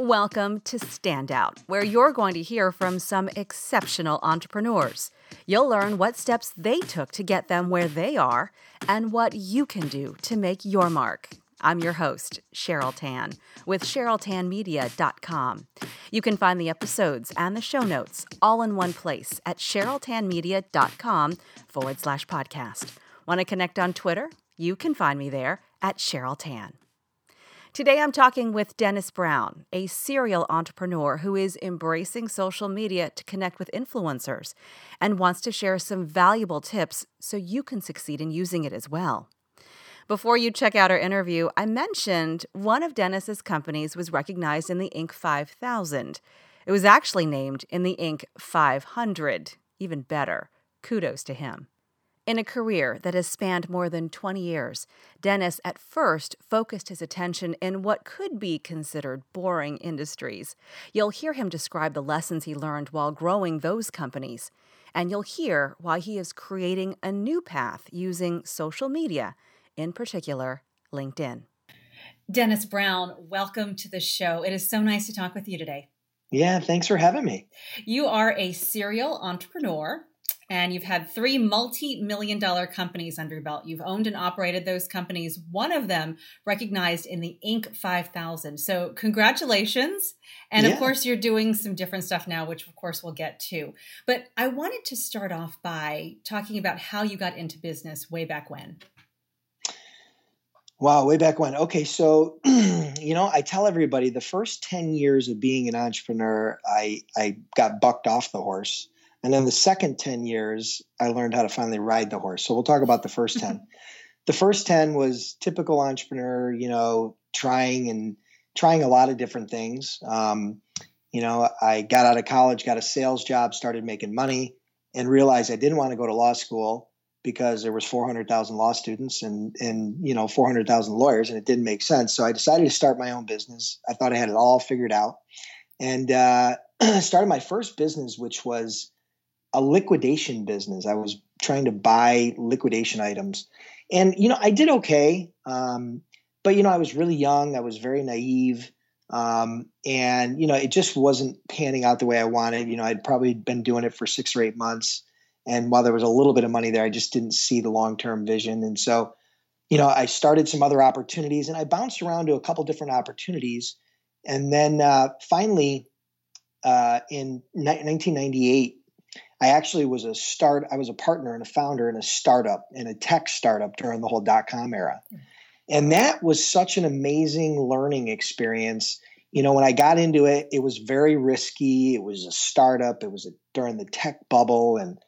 Welcome to Standout, where you're going to hear from some exceptional entrepreneurs. You'll learn what steps they took to get them where they are and what you can do to make your mark. I'm your host, Cheryl Tan, with CherylTanMedia.com. You can find the episodes and the show notes all in one place at CherylTanMedia.com forward slash podcast. Want to connect on Twitter? You can find me there at Cheryl Tan. Today I'm talking with Dennis Brown, a serial entrepreneur who is embracing social media to connect with influencers and wants to share some valuable tips so you can succeed in using it as well. Before you check out our interview, I mentioned one of Dennis's companies was recognized in the Inc. 5000. It was actually named in the Inc. 500. Even better. Kudos to him. In a career that has spanned more than 20 years, Dennis at first focused his attention in what could be considered boring industries. You'll hear him describe the lessons he learned while growing those companies, and you'll hear why he is creating a new path using social media, in particular, LinkedIn. Dennis Brown, welcome to the show. It is so nice to talk with you today. Yeah, thanks for having me. You are a serial entrepreneur and you've had three multi-million dollar companies under your belt. You've owned and operated those companies. One of them recognized in the Inc. 5000. So congratulations. And yeah. of course, you're doing some different stuff now, which of course we'll get to. But I wanted to start off by talking about how you got into business way back when. Wow, way back when. Okay, so you know, I tell everybody the first 10 years of being an entrepreneur, I I got bucked off the horse. And then the second 10 years, I learned how to finally ride the horse. So we'll talk about the first 10. the first 10 was typical entrepreneur, you know, trying and trying a lot of different things. Um, you know, I got out of college, got a sales job, started making money, and realized I didn't want to go to law school because there was 400,000 law students and and you know 400,000 lawyers, and it didn't make sense. So I decided to start my own business. I thought I had it all figured out, and uh, started my first business, which was a liquidation business. I was trying to buy liquidation items, and you know I did okay, um, but you know I was really young. I was very naive, um, and you know it just wasn't panning out the way I wanted. You know I'd probably been doing it for six or eight months, and while there was a little bit of money there, I just didn't see the long term vision, and so. You know, I started some other opportunities and I bounced around to a couple different opportunities. And then uh, finally, uh, in 1998, I actually was a start. I was a partner and a founder in a startup in a tech startup during the whole dot com era, and that was such an amazing learning experience. You know, when I got into it, it was very risky. It was a startup. It was a, during the tech bubble, and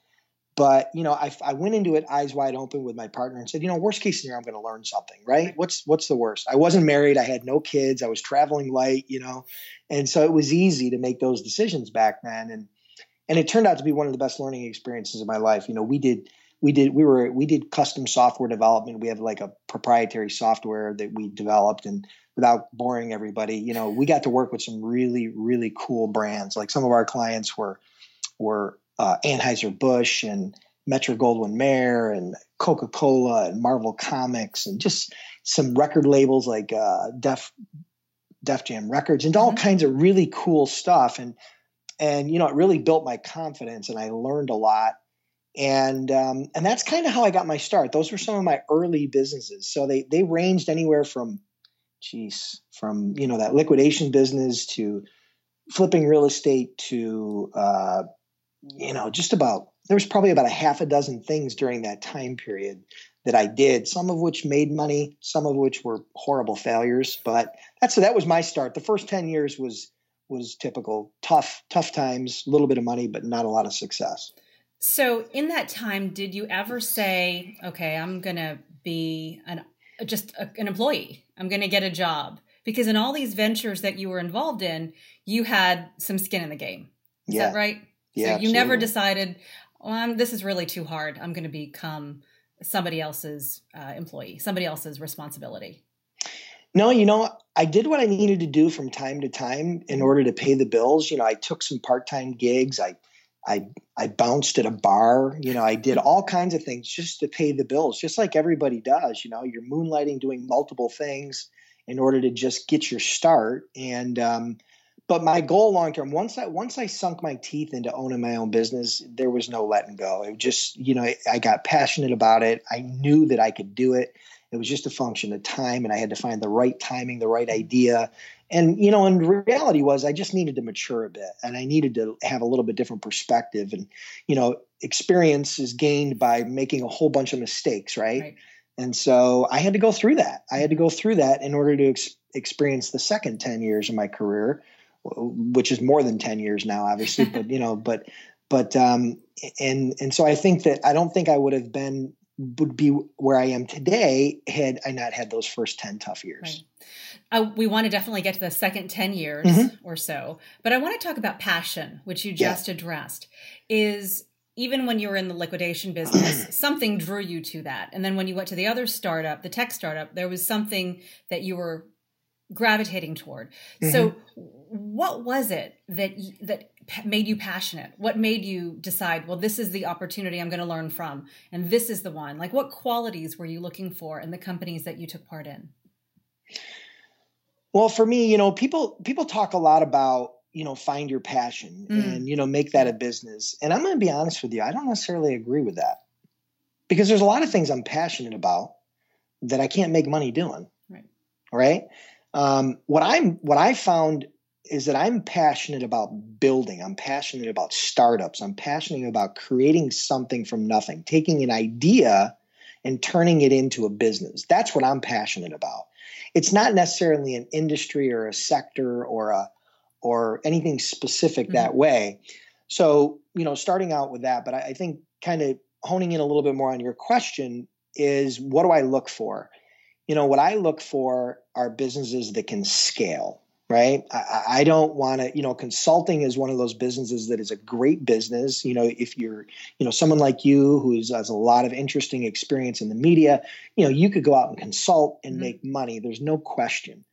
but you know, I, I went into it eyes wide open with my partner and said, you know, worst case scenario, I'm going to learn something, right? What's what's the worst? I wasn't married. I had no kids. I was traveling light, you know, and so it was easy to make those decisions back then. And and it turned out to be one of the best learning experiences of my life. You know, we did we did we were we did custom software development. We have like a proprietary software that we developed and without boring everybody, you know, we got to work with some really really cool brands. Like some of our clients were were uh, Anheuser Busch and Metro Goldwyn Mayer and Coca Cola and Marvel Comics and just some record labels like uh, Def Def Jam Records and all mm-hmm. kinds of really cool stuff. And and you know it really built my confidence and i learned a lot and um, and that's kind of how i got my start those were some of my early businesses so they they ranged anywhere from geez from you know that liquidation business to flipping real estate to uh, you know just about there was probably about a half a dozen things during that time period that I did, some of which made money, some of which were horrible failures. But that's so that was my start. The first 10 years was was typical. Tough tough times a little bit of money but not a lot of success. So in that time did you ever say okay i'm gonna be an just a, an employee. I'm gonna get a job. Because in all these ventures that you were involved in you had some skin in the game. Is yeah. that right? Yeah, so you absolutely. never decided well, this is really too hard. I'm gonna become somebody else's uh, employee somebody else's responsibility no, you know, I did what I needed to do from time to time in order to pay the bills. You know, I took some part-time gigs. I I I bounced at a bar. You know, I did all kinds of things just to pay the bills, just like everybody does. You know, you're moonlighting, doing multiple things in order to just get your start. And um, but my goal long term once i once i sunk my teeth into owning my own business there was no letting go it just you know i got passionate about it i knew that i could do it it was just a function of time and i had to find the right timing the right idea. And you know and reality was i just needed to mature a bit and i needed to have a little bit different perspective. And you know experience is gained by making a whole bunch of mistakes right, right. and so i had to go through that. I had to go through that in order to ex- experience the second 10 years of my career which is more than 10 years now obviously but you know but but um and and so i think that i don't think i would have been would be where i am today had i not had those first 10 tough years right. Uh, we want to definitely get to the second 10 years mm-hmm. or so but i want to talk about passion which you just yeah. addressed is even when you were in the liquidation business something drew you to that and then when you went to the other startup the tech startup there was something that you were gravitating toward. Mm-hmm. so what was it that that made you passionate? What made you decide well this is the opportunity i'm going to learn from and this is the one? Like what qualities were you looking for in the companies that you took part in? Well for me you know people people talk a lot about you know find your passion mm. and you know make that a business. And i'm going to be honest with you i don't necessarily agree with that. Because there's a lot of things i'm passionate about that i can't make money doing. Right. Right um, what i'm what i found is that I'm passionate about building. I'm passionate about startups. I'm passionate about creating something from nothing, taking an idea and turning it into a business. That's what I'm passionate about. It's not necessarily an industry or a sector or a or anything specific mm-hmm. that way. So, you know, starting out with that, but I, I think kind of honing in a little bit more on your question is what do I look for? You know, what I look for are businesses that can scale right? I, I don't want to, you know, consulting is one of those businesses that is a great business. You know, if you're, you know, someone like you who has a lot of interesting experience in the media, you know, you could go out and consult and mm-hmm. make money. There's no question.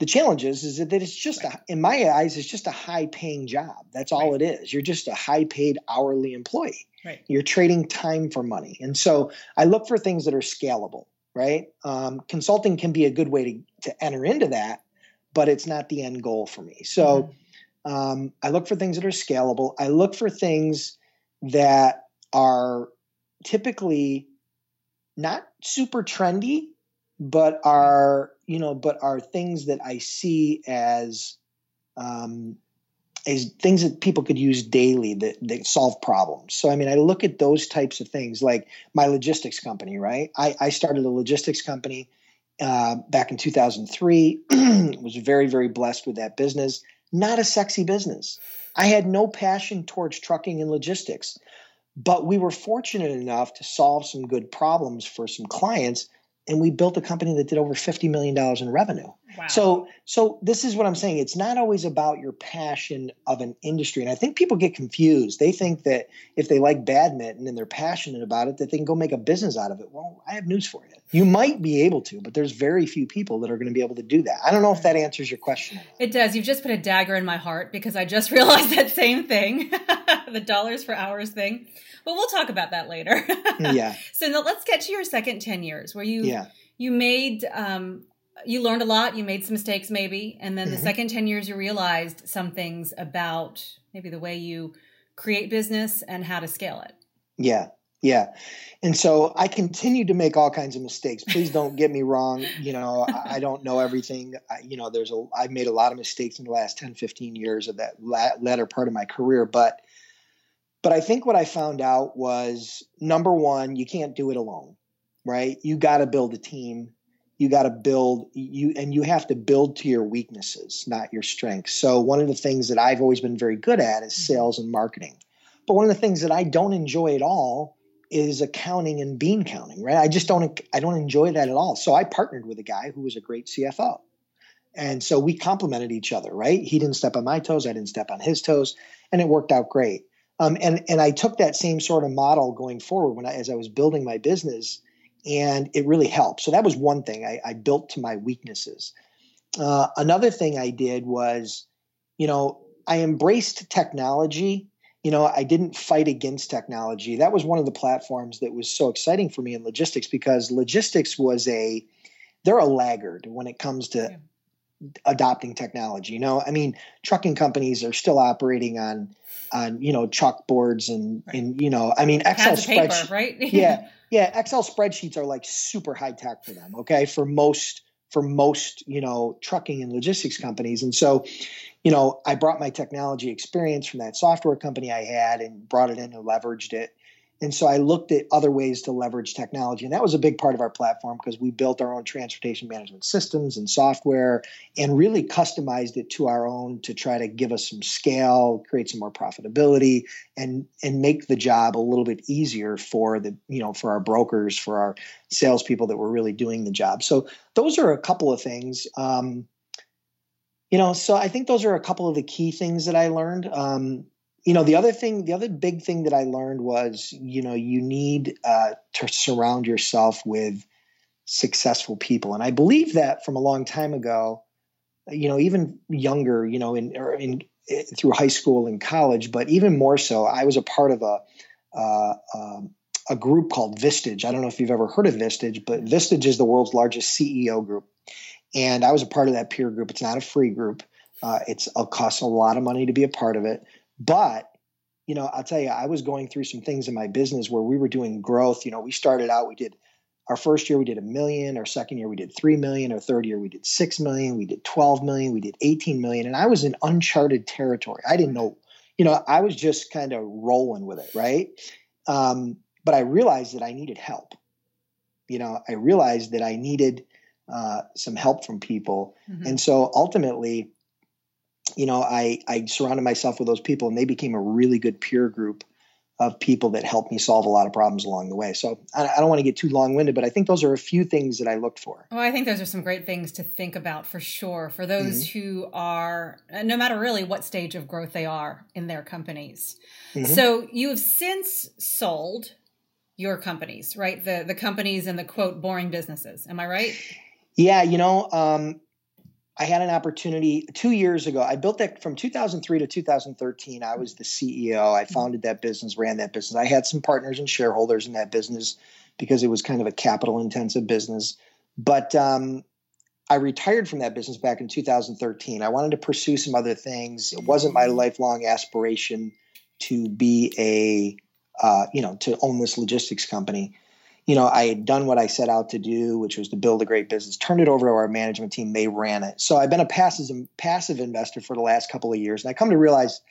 The challenge is, is that it's just, a, in my eyes, it's just a high paying job. That's all right. it is. You're just a high paid hourly employee. Right. You're trading time for money. And so I look for things that are scalable, right? Um, consulting can be a good way to, to enter into that but it's not the end goal for me. So mm-hmm. um, I look for things that are scalable. I look for things that are typically not super trendy, but are you know, but are things that I see as um, as things that people could use daily that, that solve problems. So I mean, I look at those types of things, like my logistics company, right? I, I started a logistics company uh, back in 2003. was very, very blessed with that business. Not a sexy business. I had no passion towards trucking and logistics, but we were fortunate enough to solve some good problems for some clients and we built a company that did over 50 million dollars in revenue. Wow. So so this is what I'm saying it's not always about your passion of an industry and I think people get confused. They think that if they like badminton and they're passionate about it that they can go make a business out of it. Well, I have news for you. You might be able to, but there's very few people that are going to be able to do that. I don't know if that answers your question. It does. You've just put a dagger in my heart because I just realized that same thing. the dollars for hours thing. But we'll talk about that later. yeah. So now let's get to your second 10 years where you yeah. you made um, you learned a lot, you made some mistakes maybe, and then mm-hmm. the second 10 years you realized some things about maybe the way you create business and how to scale it. Yeah. Yeah. And so I continue to make all kinds of mistakes. Please don't get me wrong. You know, I, I don't know everything. I, you know, there's a, I've made a lot of mistakes in the last 10, 15 years of that latter part of my career, but but I think what I found out was number one, you can't do it alone, right? You got to build a team. You got to build you, and you have to build to your weaknesses, not your strengths. So one of the things that I've always been very good at is mm-hmm. sales and marketing. But one of the things that I don't enjoy at all is accounting and bean counting, right? I just don't I don't enjoy that at all. So I partnered with a guy who was a great CFO. And so we complemented each other, right? He didn't step on my toes, I didn't step on his toes, and it worked out great. Um, and and I took that same sort of model going forward when I, as I was building my business, and it really helped. So that was one thing I, I built to my weaknesses. Uh, another thing I did was, you know, I embraced technology. You know, I didn't fight against technology. That was one of the platforms that was so exciting for me in logistics because logistics was a they're a laggard when it comes to adopting technology. You know, I mean, trucking companies are still operating on on you know chalkboards and right. and you know, I mean, Excel spreadsheets, right? yeah, yeah, Excel spreadsheets are like super high tech for them. Okay, for most for most you know trucking and logistics companies, and so you know, I brought my technology experience from that software company I had and brought it in and leveraged it and so I looked at other ways to leverage technology. And that was a big part of our platform because we built our own transportation management systems and software and really customized it to our own to try to give us some scale, create some more profitability, and and make the job a little bit easier for the, you know, for our brokers, for our salespeople that were really doing the job. So those are a couple of things. Um, you know, so I think those are a couple of the key things that I learned. Um, you know the other thing the other big thing that i learned was you know you need uh, to surround yourself with successful people. And i believe that from a long time ago you know even younger you know in, in eh, through high school and college but even more so i was a part of a uh, um, a group called vistage. I don't know if you've ever heard of vistage but vistage is the world's largest ceo group. And i was a part of that peer group. It's not a free group. Uh, it's it costs a lot of money to be a part of it but, you know, I'll tell you, I was going through some things in my business where we were doing growth. You know, we started out, we did our first year we did a million, our second year we did 3 million, our third year we did 6 million, we did 12 million, we did 18 million. And I was in uncharted territory. I didn't know, you know, I was just kind of rolling with it, right? Um, but I realized that I needed help. You know, I realized that I needed uh, some help from people. Mm-hmm. And so ultimately, you know, I, I surrounded myself with those people and they became a really good peer group of people that helped me solve a lot of problems along the way. So I, I don't want to get too long winded, but I think those are a few things that I looked for. Well, I think those are some great things to think about for sure for those mm-hmm. who are, no matter really what stage of growth they are in their companies. Mm-hmm. So you have since sold your companies, right? The the companies and the quote boring businesses. Am I right? Yeah, you know, um, I had an opportunity two years ago. I built that from 2003 to 2013. I was the CEO. I founded that business, ran that business. I had some partners and shareholders in that business because it was kind of a capital intensive business. But um, I retired from that business back in 2013. I wanted to pursue some other things. It wasn't my lifelong aspiration to be a, uh, you know, to own this logistics company you know, I had done what I set out to do, which was to build a great business, turned it over to our management team. They ran it. So I've been a passive passive investor for the last couple of years, and I come to realize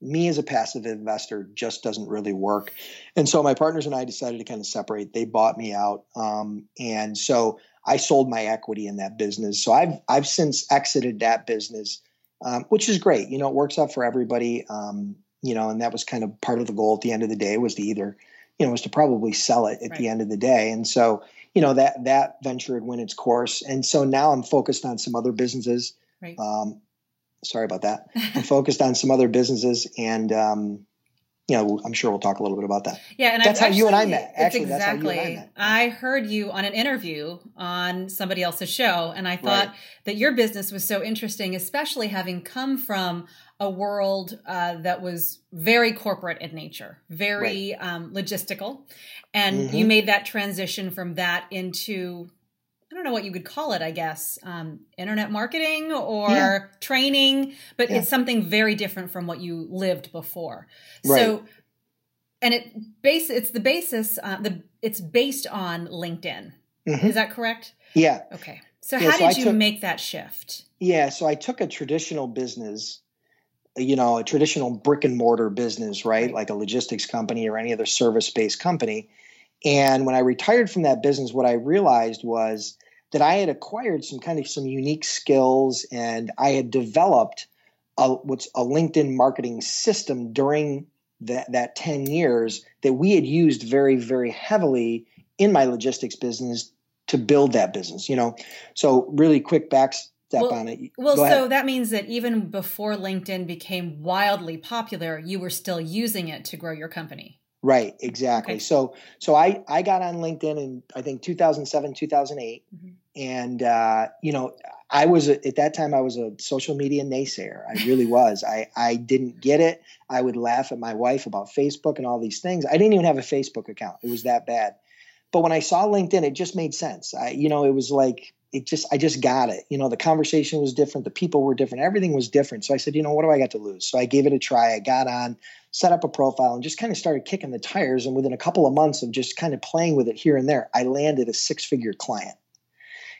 me as a passive investor just doesn't really work. And so my partners and I decided to kind of separate. They bought me out, um, and so I sold my equity in that business. So I've I've since exited that business, um, which is great. You know, it works out for everybody. Um, you know, and that was kind of part of the goal at the end of the day was to either you know, was to probably sell it at right. the end of the day. And so, you know, that that venture had went its course. And so now I'm focused on some other businesses. Right. Um, sorry about that. I'm focused on some other businesses and um, you know, I'm sure we'll talk a little bit about that. Yeah, and that's how you and I met. Actually, that's exactly. How I, met. I heard you on an interview on somebody else's show, and I thought right. that your business was so interesting, especially having come from a world uh, that was very corporate in nature, very right. um, logistical, and mm-hmm. you made that transition from that into don't know what you would call it, I guess, um, internet marketing or yeah. training, but yeah. it's something very different from what you lived before. Right. So, and it base it's the basis uh, the it's based on LinkedIn. Mm-hmm. Is that correct? Yeah. Okay. So yeah, how so did I you took, make that shift? Yeah, so I took a traditional business, you know, a traditional brick and mortar business, right? right. Like a logistics company or any other service based company. And when I retired from that business, what I realized was that I had acquired some kind of some unique skills and I had developed a, what's a LinkedIn marketing system during that, that 10 years that we had used very, very heavily in my logistics business to build that business, you know? So really quick back step well, on it. Well, so that means that even before LinkedIn became wildly popular, you were still using it to grow your company. Right, exactly. Okay. So so I I got on LinkedIn in I think 2007, 2008. Mm-hmm. And uh, you know i was a, at that time i was a social media naysayer. I really was. I i didn't get it. I would laugh at my wife about facebook and all these things. I didn't even have a facebook account. It was that bad. But when i saw linkedin it just made sense. I you know it was like it just I just got it. You know, the conversation was different, the people were different, everything was different. So I said, you know, what do I got to lose? So I gave it a try. I got on, set up a profile, and just kind of started kicking the tires. And within a couple of months of just kind of playing with it here and there, I landed a six figure client.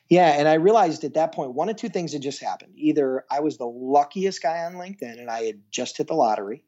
Yeah, and I realized at that point one of two things had just happened. Either I was the luckiest guy on LinkedIn and I had just hit the lottery,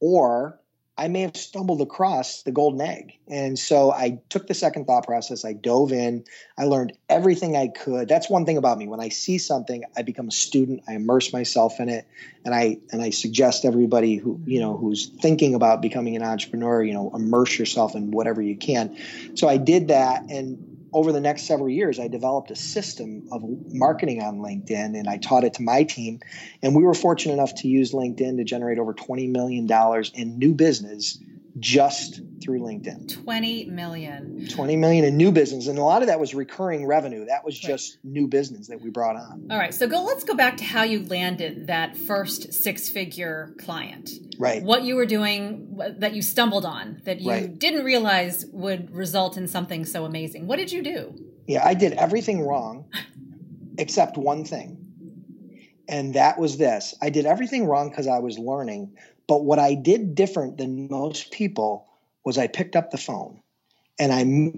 or I may have stumbled across the golden egg. And so I took the second thought process. I dove in. I learned everything I could. That's one thing about me. When I see something, I become a student. I immerse myself in it, and I and I suggest everybody who you know who's thinking about becoming an entrepreneur, you know, immerse yourself in whatever you can. So I did that, and over the next several years, I developed a system of marketing on LinkedIn and I taught it to my team. And we were fortunate enough to use LinkedIn to generate over $20 million in new business just through LinkedIn. 20 million. 20 million in new business. And a lot of that was recurring revenue. That was just new business that we brought on. All right. So go let's go back to how you landed that first six-figure client. Right. What you were doing that you stumbled on that you right. didn't realize would result in something so amazing. What did you do? Yeah, I did everything wrong except one thing. And that was this. I did everything wrong because I was learning, but what I did different than most people was I picked up the phone and I'm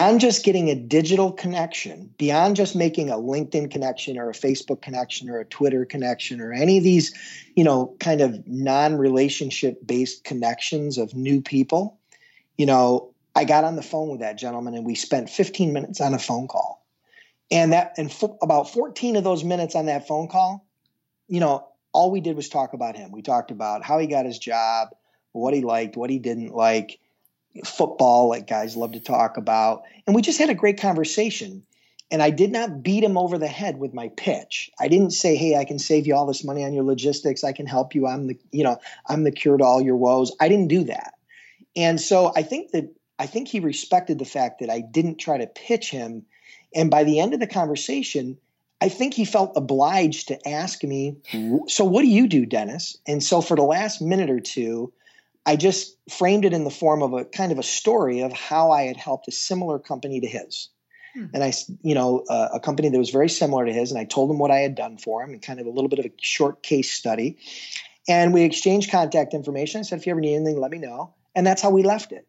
I'm just getting a digital connection beyond just making a LinkedIn connection or a Facebook connection or a Twitter connection or any of these, you know, kind of non-relationship based connections of new people. You know, I got on the phone with that gentleman and we spent 15 minutes on a phone call. And that and f- about 14 of those minutes on that phone call, you know, all we did was talk about him. We talked about how he got his job, what he liked, what he didn't like, football, like guys love to talk about. And we just had a great conversation. And I did not beat him over the head with my pitch. I didn't say, "Hey, I can save you all this money on your logistics. I can help you. I'm the, you know, I'm the cure to all your woes." I didn't do that. And so I think that I think he respected the fact that I didn't try to pitch him. And by the end of the conversation, I think he felt obliged to ask me, So, what do you do, Dennis? And so, for the last minute or two, I just framed it in the form of a kind of a story of how I had helped a similar company to his. Hmm. And I, you know, uh, a company that was very similar to his, and I told him what I had done for him and kind of a little bit of a short case study. And we exchanged contact information. I said, if you ever need anything, let me know. And that's how we left it.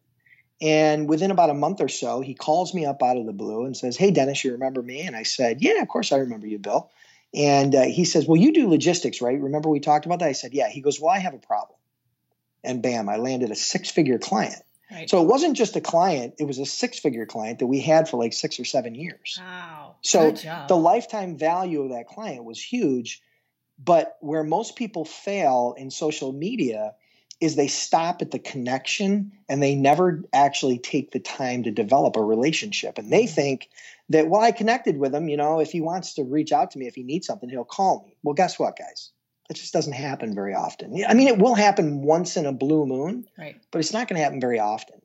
And within about a month or so, he calls me up out of the blue and says, Hey, Dennis, you remember me? And I said, Yeah, of course I remember you, Bill. And uh, he says, Well, you do logistics, right? Remember we talked about that? I said, Yeah. He goes, Well, I have a problem. And bam, I landed a six figure client. Right. So it wasn't just a client, it was a six figure client that we had for like six or seven years. Wow. So the lifetime value of that client was huge. But where most people fail in social media is they stop at the connection and they never actually take the time to develop a relationship. And they mm-hmm. think that, well, I connected with him, you know, if he wants to reach out to me, if he needs something, he'll call me. Well, guess what, guys? It just doesn't happen very often. I mean, it will happen once in a blue moon, right. but it's not going to happen very often.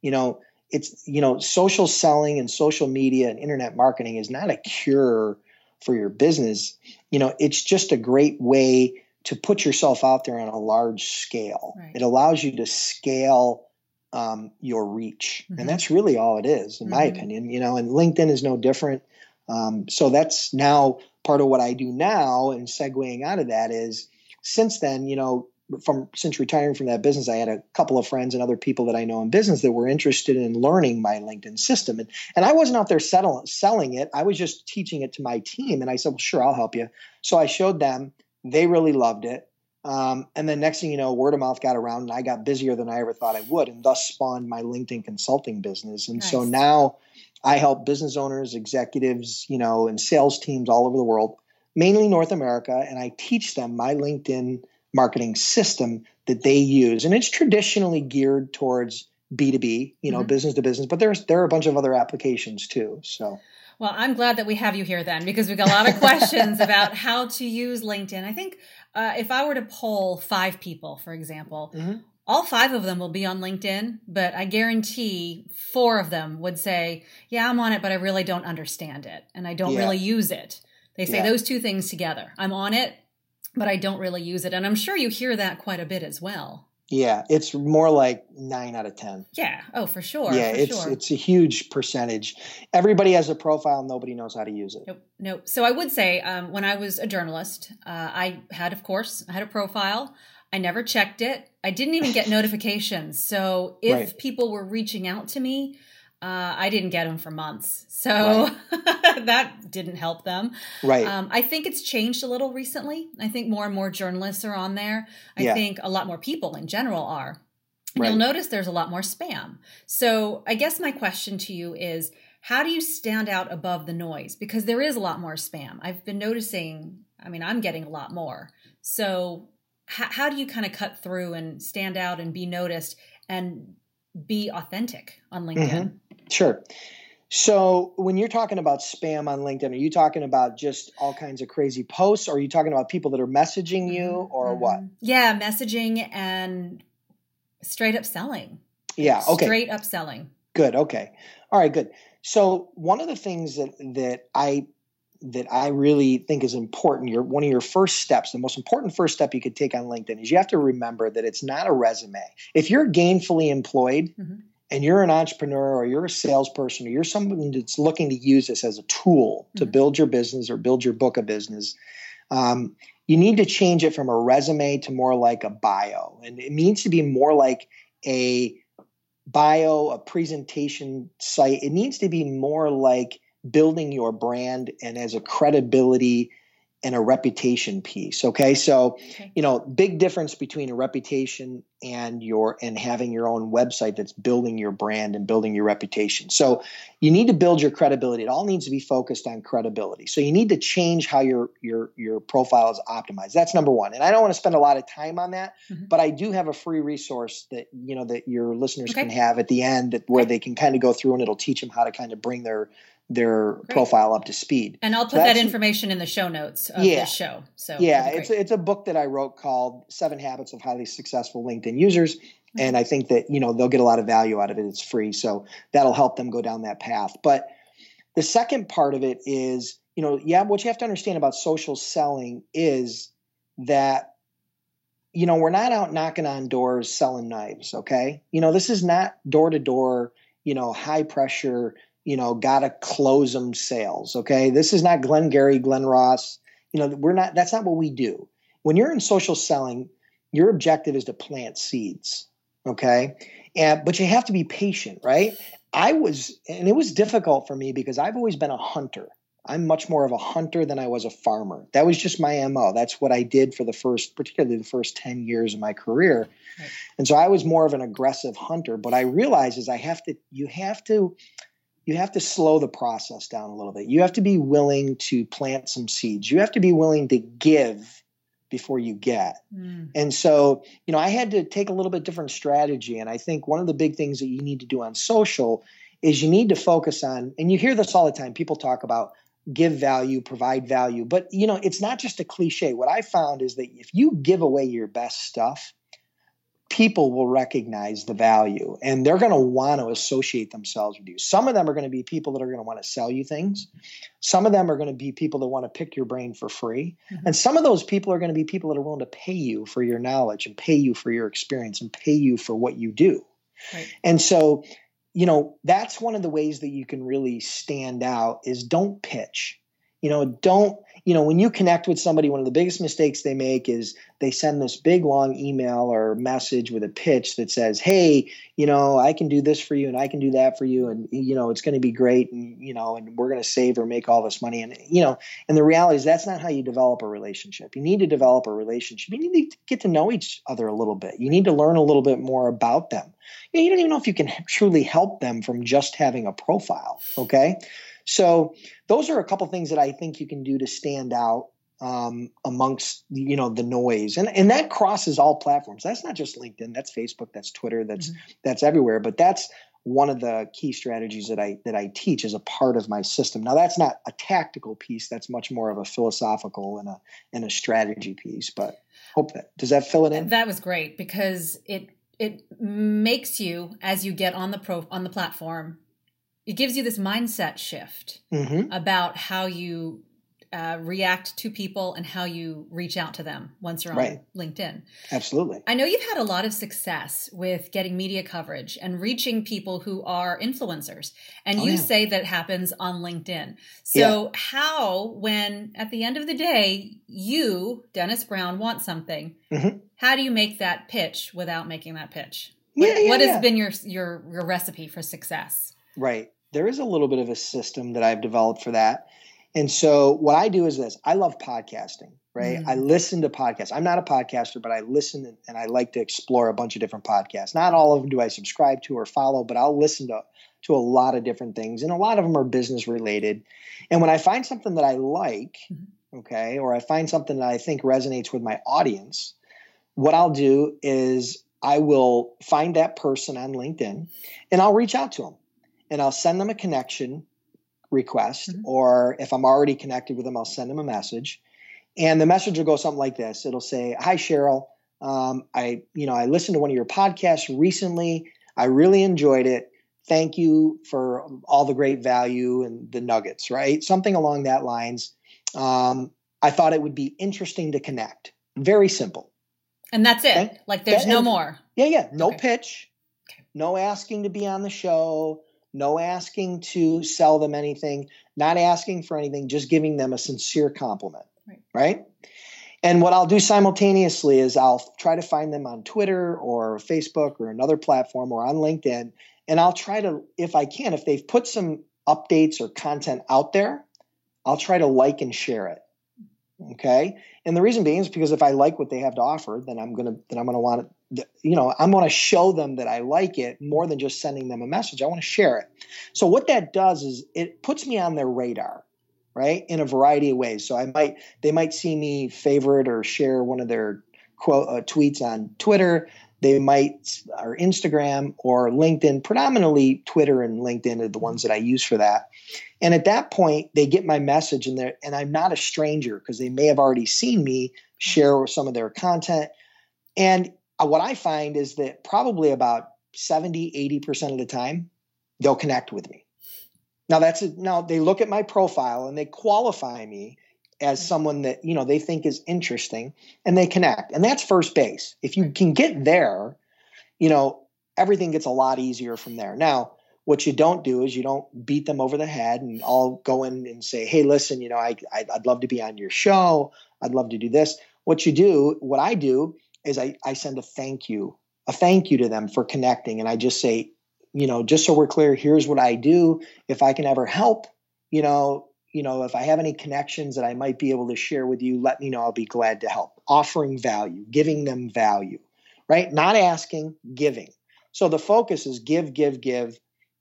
You know, it's, you know, social selling and social media and internet marketing is not a cure for your business. You know, it's just a great way to put yourself out there on a large scale. Right. It allows you to scale um, your reach, mm-hmm. and that's really all it is, in mm-hmm. my opinion. You know, and LinkedIn is no different. Um, so that's now part of what I do now, and segueing out of that is since then, you know, from since retiring from that business, I had a couple of friends and other people that I know in business that were interested in learning my LinkedIn system. And, and I wasn't out there settle, selling it. I was just teaching it to my team. And I said, well, sure, I'll help you. So I showed them they really loved it. Um, and then next thing you know, word of mouth got around, and I got busier than I ever thought I would, and thus spawned my LinkedIn consulting business. And nice. so now I help business owners, executives, you know, and sales teams all over the world, mainly North America, and I teach them my LinkedIn marketing system that they use. And it's traditionally geared towards B2B, you know, mm-hmm. business to business, but there's there are a bunch of other applications too. So well, I'm glad that we have you here then because we've got a lot of questions about how to use LinkedIn. I think uh, if I were to poll five people, for example, mm-hmm. all five of them will be on LinkedIn, but I guarantee four of them would say, Yeah, I'm on it, but I really don't understand it and I don't yeah. really use it. They say yeah. those two things together. I'm on it, but I don't really use it. And I'm sure you hear that quite a bit as well. Yeah, it's more like nine out of ten. Yeah. Oh, for sure. Yeah, for it's sure. it's a huge percentage. Everybody has a profile. Nobody knows how to use it. Nope, nope. So I would say um, when I was a journalist, uh, I had, of course, I had a profile. I never checked it. I didn't even get notifications. So if Right. people were reaching out to me, uh, I didn't get them for months. So that didn't help them. Right. Um, I think it's changed a little recently. I think more and more journalists are on there. I Yeah. think a lot more people in general are. Right. You'll notice there's a lot more spam. So I guess my question to you is how do you stand out above the noise? Because there is a lot more spam. I've been noticing, I mean, I'm getting a lot more. So h- how do you kind of cut through and stand out and be noticed and be authentic on LinkedIn? Mhm. Sure. So when you're talking about spam on LinkedIn, are you talking about just all kinds of crazy posts, or are you talking about people that are messaging you, or Mhm. what? Yeah, messaging and straight up selling. Yeah. Okay. Straight up selling. Good. Okay. All right. Good. So one of the things that that I that I really think is important, your one of your first steps, the most important first step you could take on LinkedIn is you have to remember that it's not a resume. If you're gainfully employed Mhm. And you're an entrepreneur or you're a salesperson or you're someone that's looking to use this as a tool to Mhm. build your business or build your book of business, um, you need to change it from a resume to more like a bio. And it needs to be more like a bio, a presentation site. It needs to be more like building your brand and as a credibility and a reputation piece. Okay. So, Okay. you know, big difference between a reputation and your and having your own website that's building your brand and building your reputation. So you need to build your credibility. It all needs to be focused on credibility. So you need to change how your your your profile is optimized. That's number one. And I don't want to spend a lot of time on that, Mhm. but I do have a free resource that you know that your listeners Okay. can have at the end that where Okay. they can kind of go through and it'll teach them how to kind of bring their their Great. profile up to speed. And I'll put So that information in the show notes of Yeah. this show. So yeah, it's great. it's a book that I wrote called Seven Habits of Highly Successful LinkedIn Users, Mm-hmm. and I think that you know they'll get a lot of value out of it. It's free, so that'll help them go down that path. But the second part of it is, you know, yeah, what you have to understand about social selling is that you know we're not out knocking on doors selling knives. Okay, you know this is not door to door, you know, high pressure, you know, gotta close them sales. Okay, this is not Glenn Gary, Glen Ross. You know we're not that's not what we do. When you're in social selling your objective is to plant seeds okay? And but you have to be patient right? I was and it was difficult for me because i've always been a hunter. I'm much more of a hunter than i was a farmer. That was just my mo that's what i did for the first particularly the first 10 years of my career. Right. and so i was more of an aggressive hunter but i realized is i have to you have to you have to slow the process down a little bit. You have to be willing to plant some seeds. You have to be willing to give before you get. Mm. And so, you know, I had to take a little bit different strategy. And I think one of the big things that you need to do on social is you need to focus on, and you hear this all the time. People talk about give value, provide value, but you know, it's not just a cliche. What I found is that if you give away your best stuff, people will recognize the value and they're going to want to associate themselves with you. Some of them are going to be people that are going to want to sell you things. Some of them are going to be people that want to pick your brain for free. Mhm. And some of those people are going to be people that are willing to pay you for your knowledge and pay you for your experience and pay you for what you do. Right. And so, you know, that's one of the ways that you can really stand out is don't pitch. You know, don't, you know, when you connect with somebody, one of the biggest mistakes they make is they send this big long email or message with a pitch that says, Hey, you know, I can do this for you and I can do that for you. And, you know, it's going to be great. And, you know, and we're going to save or make all this money. And, you know, and the reality is that's not how you develop a relationship. You need to develop a relationship. You need to get to know each other a little bit. You need to learn a little bit more about them. You, know, you don't even know if you can truly help them from just having a profile. Okay. So those are a couple things that I think you can do to stand out um, amongst you know the noise, and and that crosses all platforms. That's not just LinkedIn. That's Facebook. That's Twitter. That's Mhm. that's everywhere. But that's one of the key strategies that I that I teach as a part of my system. Now that's not a tactical piece. That's much more of a philosophical and a and a strategy piece. But hope that does that fill it in. That was great because it it makes you as you get on the pro on the platform, it gives you this mindset shift hmm about how you uh, react to people and how you reach out to them once you're on Right. LinkedIn. Absolutely. I know you've had a lot of success with getting media coverage and reaching people who are influencers. And Oh, you yeah. say that happens on LinkedIn. So, how, when at the end of the day, you, Dennis Brown, want something, Mhm. how do you make that pitch without making that pitch? Yeah, what, yeah, what has been your, your your recipe for success? Right. There is a little bit of a system that I've developed for that. And so what I do is this I love podcasting, right? Mm. I listen to podcasts. I'm not a podcaster, but I listen and- I like to explore a bunch of different podcasts. Not all of them do I subscribe to or follow, but I'll listen to, to a lot of different things. And a lot of them are business related. And when I find something that I like, Mhm. okay, or I find something that I think resonates with my audience, what I'll do is I will find that person on LinkedIn and I'll reach out to them and I'll send them a connection request, Mhm. or if I'm already connected with them, I'll send them a message. And the message will go something like this. It'll say, "Hi Cheryl, um, I you know I listened to one of your podcasts recently. I really enjoyed it. Thank you for all the great value and the nuggets. Right, something along that lines. Um, I thought it would be interesting to connect. Very simple. And that's it. Okay. Like, there's That- no and- more. Yeah, yeah. No Okay. pitch. Okay. No asking to be on the show. No asking to sell them anything. Not asking for anything. Just giving them a sincere compliment. Right. Right. And what I'll do simultaneously is I'll try to find them on Twitter or Facebook or another platform or on LinkedIn. And I'll try to, if I can, if they've put some updates or content out there, I'll try to like and share it. Okay. And the reason being is because if I like what they have to offer, then I'm gonna then I'm gonna want to, you know, I'm gonna show them that I like it more than just sending them a message. I want to share it. So what that does is it puts me on their radar, right? In a variety of ways. So I might they might see me favorite or share one of their quote uh, tweets on Twitter. They might or Instagram or LinkedIn, predominantly Twitter and LinkedIn are the ones that I use for that. And at that point, they get my message and they and I'm not a stranger because they may have already seen me share some of their content. And Uh, what I find is that probably about 70, 80% of the time, they'll connect with me. Now that's it. Now they look at my profile and they qualify me as mm-hmm. someone that, you know, they think is interesting and they connect. And that's first base. If you can get there, you know, everything gets a lot easier from there. Now, what you don't do is you don't beat them over the head and all go in and say, "Hey, listen, you know, I I'd love to be on your show. I'd love to do this." What you do, what I do, is I I send a thank you, a thank you to them for connecting, and I just say, you know, just so we're clear, here's what I do. If I can ever help, you know, you know, if I have any connections that I might be able to share with you, let me know. I'll be glad to help. Offering value, giving them value, right? Not asking, giving. So the focus is give, give, give,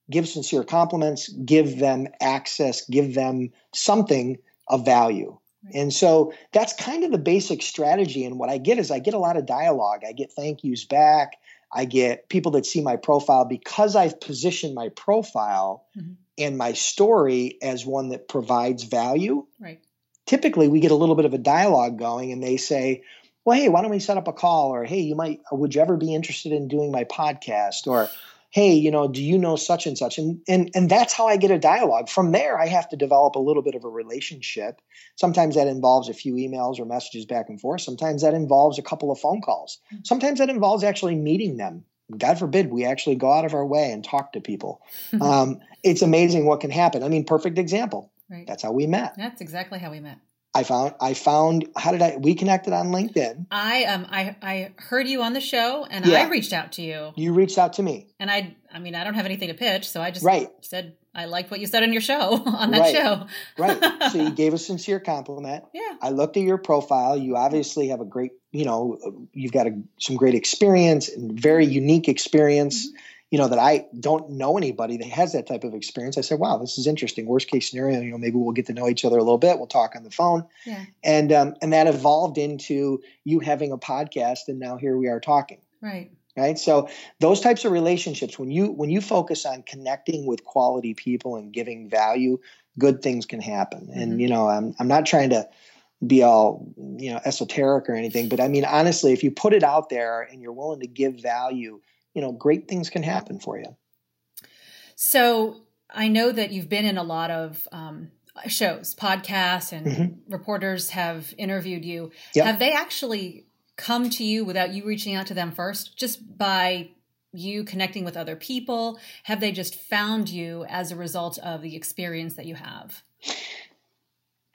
give sincere compliments, give them access, give them something of value. And so that's kind of the basic strategy. And what I get is I get a lot of dialogue. I get thank yous back. I get people that see my profile because I've positioned my profile Mhm. and my story as one that provides value. Right. Typically, we get a little bit of a dialogue going, and they say, "Well, hey, why don't we set up a call?" Or, "Hey, you might, would you ever be interested in doing my podcast?" Or, "Hey, you know, do you know such and such?" And and and that's how I get a dialogue. From there, I have to develop a little bit of a relationship. Sometimes that involves a few emails or messages back and forth. Sometimes that involves a couple of phone calls. Sometimes that involves actually meeting them. God forbid we actually go out of our way and talk to people. um, it's amazing what can happen. I mean, perfect example. Right. That's how we met. That's exactly how we met. I found I found how did I we connected on LinkedIn. I um I I heard you on the show and Yeah. I reached out to you You reached out to me. and I I mean I don't have anything to pitch so I just Right. said I liked what you said on your show on that Right. show. Right. so you gave a sincere compliment. Yeah. I looked at your profile. You obviously have a great, you know, you've got a, some great experience and very unique experience, Mm-hmm. You know, that I don't know anybody that has that type of experience. I said, wow, this is interesting. Worst case scenario, you know, maybe we'll get to know each other a little bit. We'll talk on the phone. Yeah. And, um, and that evolved into you having a podcast. And now here we are talking. Right. right so those types of relationships when you when you focus on connecting with quality people and giving value good things can happen Mhm. and you know I'm, I'm not trying to be all you know esoteric or anything but i mean honestly if you put it out there and you're willing to give value you know great things can happen for you So I know that you've been in a lot of um, shows, podcasts, and mm-hmm. reporters have interviewed you. Yep. Have they actually come to you without you reaching out to them first, just by you connecting with other people? Have they just found you as a result of the experience that you have?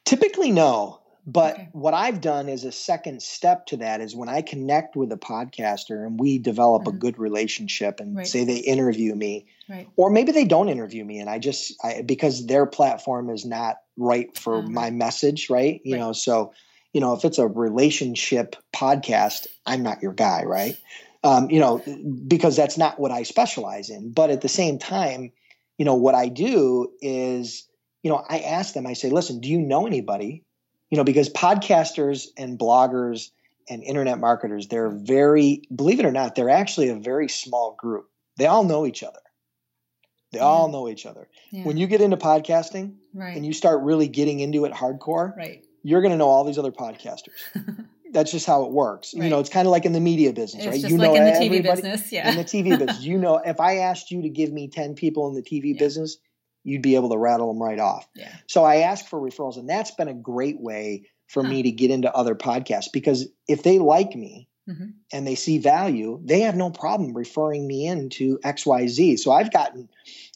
Typically, no. But okay. what I've done as a second step to that is when I connect with a podcaster and we develop mm-hmm. a good relationship and right. say they interview me, right. or maybe they don't interview me and I just I, because their platform is not right for mm-hmm. my message, right? You right. know, so you know if it's a relationship podcast, I'm not your guy, right? Um, you know, because that's not what I specialize in. But at the same time, you know, what I do is, you know, I ask them, I say, listen, do you know anybody you know, because podcasters and bloggers and internet marketers, they're very, believe it or not, they're actually a very small group. They all know each other. They yeah. all know each other. Yeah. When you get into podcasting right. and you start really getting into it hardcore, right. you're going to know all these other podcasters. That's just how it works. Right. You know, it's kind of like in the media business, it's right? you like know in the TV business, yeah. In the TV business, you know, if I asked you to give me 10 people in the TV yeah. business, you'd be able to rattle them right off. Yeah. So I ask for referrals, and that's been a great way for huh. me to get into other podcasts because if they like me mm-hmm. and they see value, they have no problem referring me into XYZ. So I've gotten,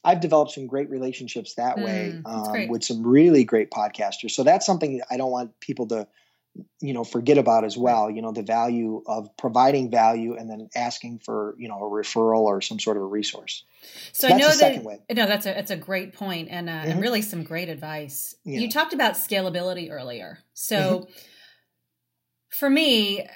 I've developed some great relationships that mm, way um, with some really great podcasters. So that's something I don't want people to you know forget about as well you know the value of providing value and then asking for you know a referral or some sort of a resource so, so i know that way. no that's a that's a great point and, uh, mm-hmm. and really some great advice yeah. you talked about scalability earlier so mm-hmm. for me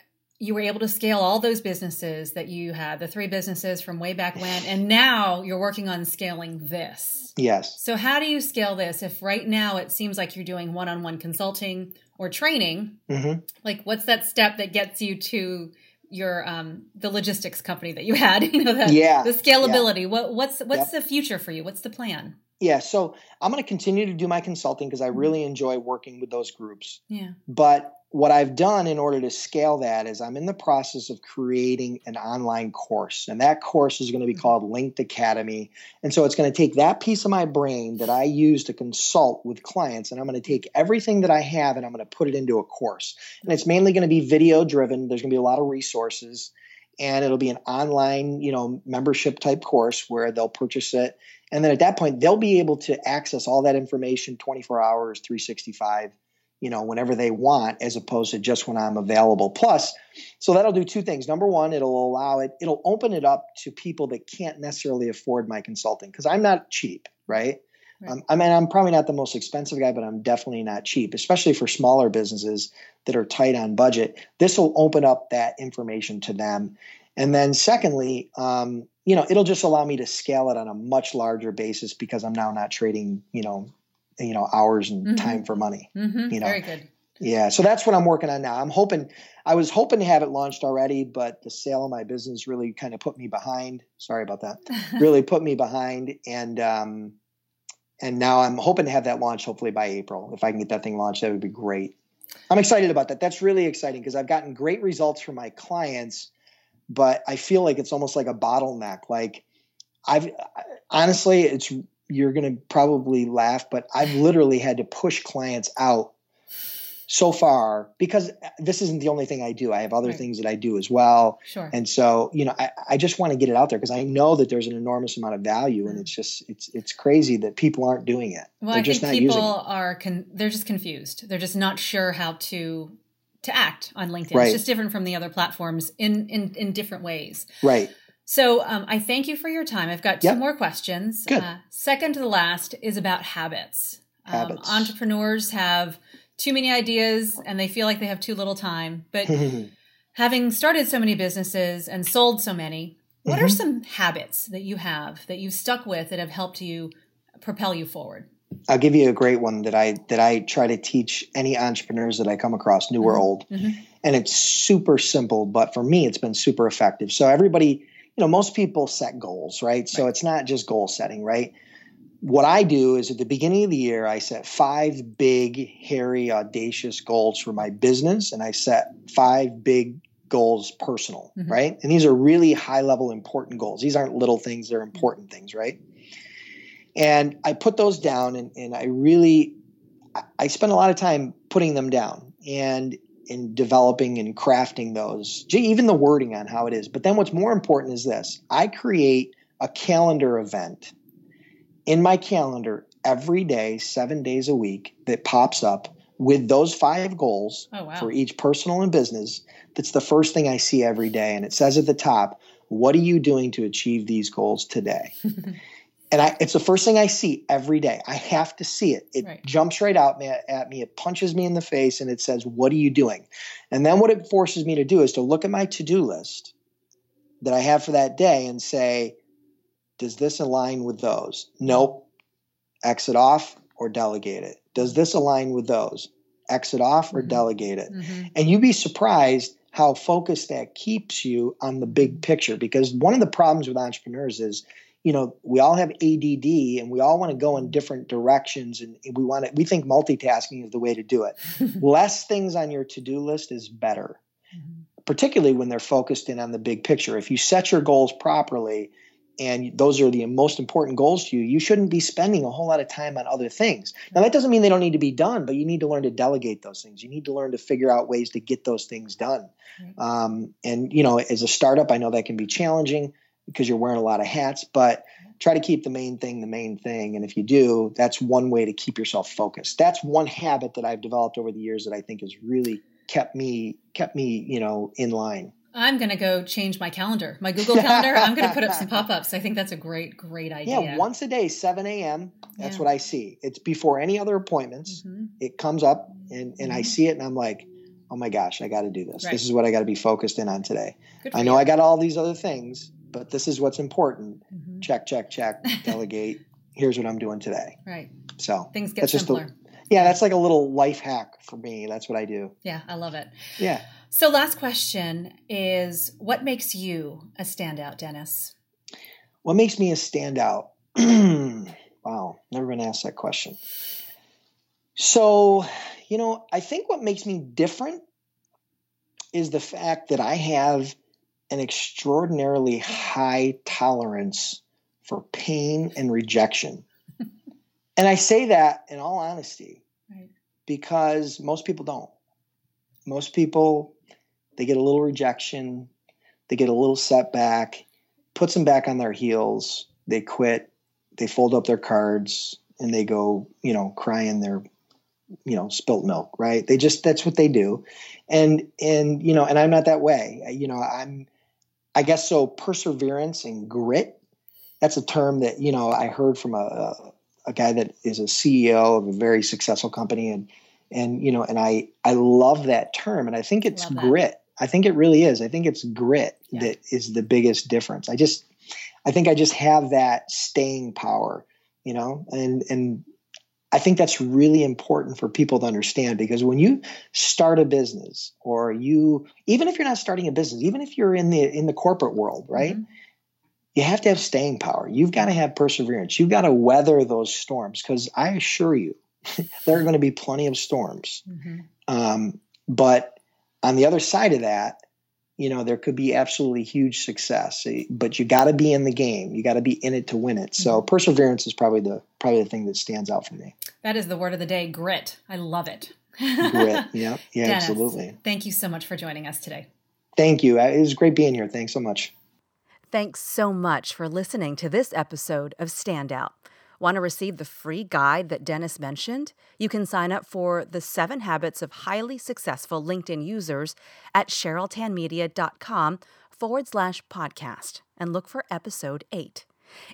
you were able to scale all those businesses that you had the three businesses from way back when and now you're working on scaling this yes so how do you scale this if right now it seems like you're doing one-on-one consulting or training mm-hmm. like what's that step that gets you to your um the logistics company that you had you know the, yeah the scalability yeah. what what's what's yep. the future for you what's the plan yeah so i'm going to continue to do my consulting because i mm-hmm. really enjoy working with those groups yeah but what I've done in order to scale that is I'm in the process of creating an online course. And that course is going to be mm-hmm. called Linked Academy. And so it's going to take that piece of my brain that I use to consult with clients, and I'm going to take everything that I have and I'm going to put it into a course. And it's mainly going to be video driven. There's going to be a lot of resources. And it'll be an online, you know, membership type course where they'll purchase it. And then at that point, they'll be able to access all that information 24 hours, 365 you know, whenever they want, as opposed to just when I'm available. Plus, so that'll do two things. Number one, it'll allow it, it'll open it up to people that can't necessarily afford my consulting because I'm not cheap, right? right. Um, I mean, I'm probably not the most expensive guy, but I'm definitely not cheap, especially for smaller businesses that are tight on budget. This will open up that information to them. And then, secondly, um, you know, it'll just allow me to scale it on a much larger basis because I'm now not trading, you know, you know hours and mm-hmm. time for money mm-hmm. you know? Very good. Yeah so that's what i'm working on now. I'm hoping i was hoping to have it launched already but the sale of my business really kind of put me behind. Sorry about that. Really put me behind and um and now i'm hoping to have that launched hopefully by april. If i can get that thing launched that would be great. I'm excited about that. That's really exciting because i've gotten great results from my clients but i feel like it's almost like a bottleneck. Like i've honestly it's you're going to probably laugh, but I've literally had to push clients out so far because this isn't the only thing I do. I have other right. things that I do as well. Sure. And so, you know, I, I just want to get it out there because I know that there's an enormous amount of value and mm. it's just, it's, it's crazy that people aren't doing it. Well, they're I just think people are, con- they're just confused. They're just not sure how to, to act on LinkedIn. Right. It's just different from the other platforms in, in, in different ways. Right. So um, I thank you for your time. I've got two yep. more questions. Good. Uh, second to the last is about habits. Um, habits. Um, entrepreneurs have too many ideas and they feel like they have too little time. But having started so many businesses and sold so many, what mm-hmm. are some habits that you have that you've stuck with that have helped you propel you forward? I'll give you a great one that I that I try to teach any entrepreneurs that I come across, new mm-hmm. or old. Mm-hmm. And it's super simple, but for me it's been super effective. So everybody you know, most people set goals, right? So it's not just goal setting, right? What I do is at the beginning of the year, I set five big, hairy, audacious goals for my business, and I set five big goals personal, mm-hmm. right? And these are really high level, important goals. These aren't little things, they're important things, right? And I put those down and, and I really I spend a lot of time putting them down and in developing and crafting those, even the wording on how it is. But then what's more important is this I create a calendar event in my calendar every day, seven days a week, that pops up with those five goals oh, wow. for each personal and business. That's the first thing I see every day. And it says at the top, What are you doing to achieve these goals today? and I, it's the first thing I see every day. I have to see it. It Right. jumps right out at me. It punches me in the face, and it says, "What are you doing?" And then what it forces me to do is to look at my to-do list that I have for that day and say, "Does this align with those?" Nope. Exit off or delegate it. Does this align with those? Exit off or Mhm. delegate it. Mhm. And you'd be surprised how focused that keeps you on the big picture. Because one of the problems with entrepreneurs is, you know, we all have ADD and we all want to go in different directions, and we want to. We think multitasking is the way to do it. Less things on your to-do list is better, Mhm. particularly when they're focused in on the big picture. If you set your goals properly. And those are the most important goals to you. You shouldn't be spending a whole lot of time on other things. Now, that doesn't mean they don't need to be done, but you need to learn to delegate those things. You need to learn to figure out ways to get those things done. Right. Um, and you know, as a startup, I know that can be challenging because you're wearing a lot of hats. But try to keep the main thing the main thing. And if you do, that's one way to keep yourself focused. That's one habit that I've developed over the years that I think has really kept me kept me you know in line. I'm going to go change my calendar, my Google calendar. I'm going to put up some pop ups. I think that's a great, great idea. Yeah, once a day, 7 a.m. That's Yeah. what I see. It's before any other appointments. Mhm. It comes up and, and I Mhm. see it and I'm like, oh my gosh, I got to do this. Right. This is what I got to be focused in on today. I know you. I got all these other things, but this is what's important. Mhm. Check, check, check, delegate. Here's what I'm doing today. Right. So Things get That's just the- simpler. yeah, that's like a little life hack for me. That's what I do. Yeah, I love it. Yeah. So, last question is what makes you a standout, Dennis? What makes me a standout? wow, never been asked that question. So, you know, I think what makes me different is the fact that I have an extraordinarily high tolerance for pain and rejection. and I say that in all honesty Right. because most people don't. Most people, they get a little rejection, they get a little setback, puts them back on their heels, they quit, they fold up their cards, and they go, you know, cry in their, you know, spilt milk, right? They just that's what they do. And and you know, and I'm not that way. You know, I'm I guess so perseverance and grit. That's a term that, you know, I heard from a, a guy that is a CEO of a very successful company and and you know and I I love that term and I think it's grit. I think it really is. I think it's grit Yeah. that is the biggest difference. I just I think I just have that staying power, you know, and and I think that's really important for people to understand because when you start a business or you even if you're not starting a business, even if you're in the in the corporate world, right? Mhm. you have to have staying power. You've got to have perseverance. You've got to weather those storms because I assure you, there are going to be plenty of storms. Mhm. Um, but on the other side of that, you know, there could be absolutely huge success. Eh, But you got to be in the game. You got to be in it to win it. So perseverance is probably the probably the thing that stands out for me. That is the word of the day grit. I love it. Grit. yeah. Yeah. Dennis, Absolutely. Thank you so much for joining us today. Thank you. It was great being here. Thanks so much. Thanks so much for listening to this episode of Standout. Want to receive the free guide that Dennis mentioned? You can sign up for the seven habits of highly successful LinkedIn users at cheryltanmedia.com forward slash podcast and look for episode eight.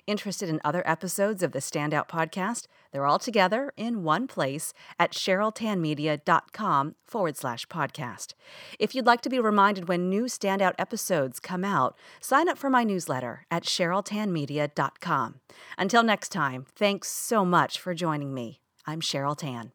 Interested in other episodes of the Standout podcast? They're all together in one place at cheryltanmedia.com forward slash podcast. If you'd like to be reminded when new Standout episodes come out, sign up for my newsletter at cheryltanmedia.com. Until next time, thanks so much for joining me. I'm Cheryl Tan.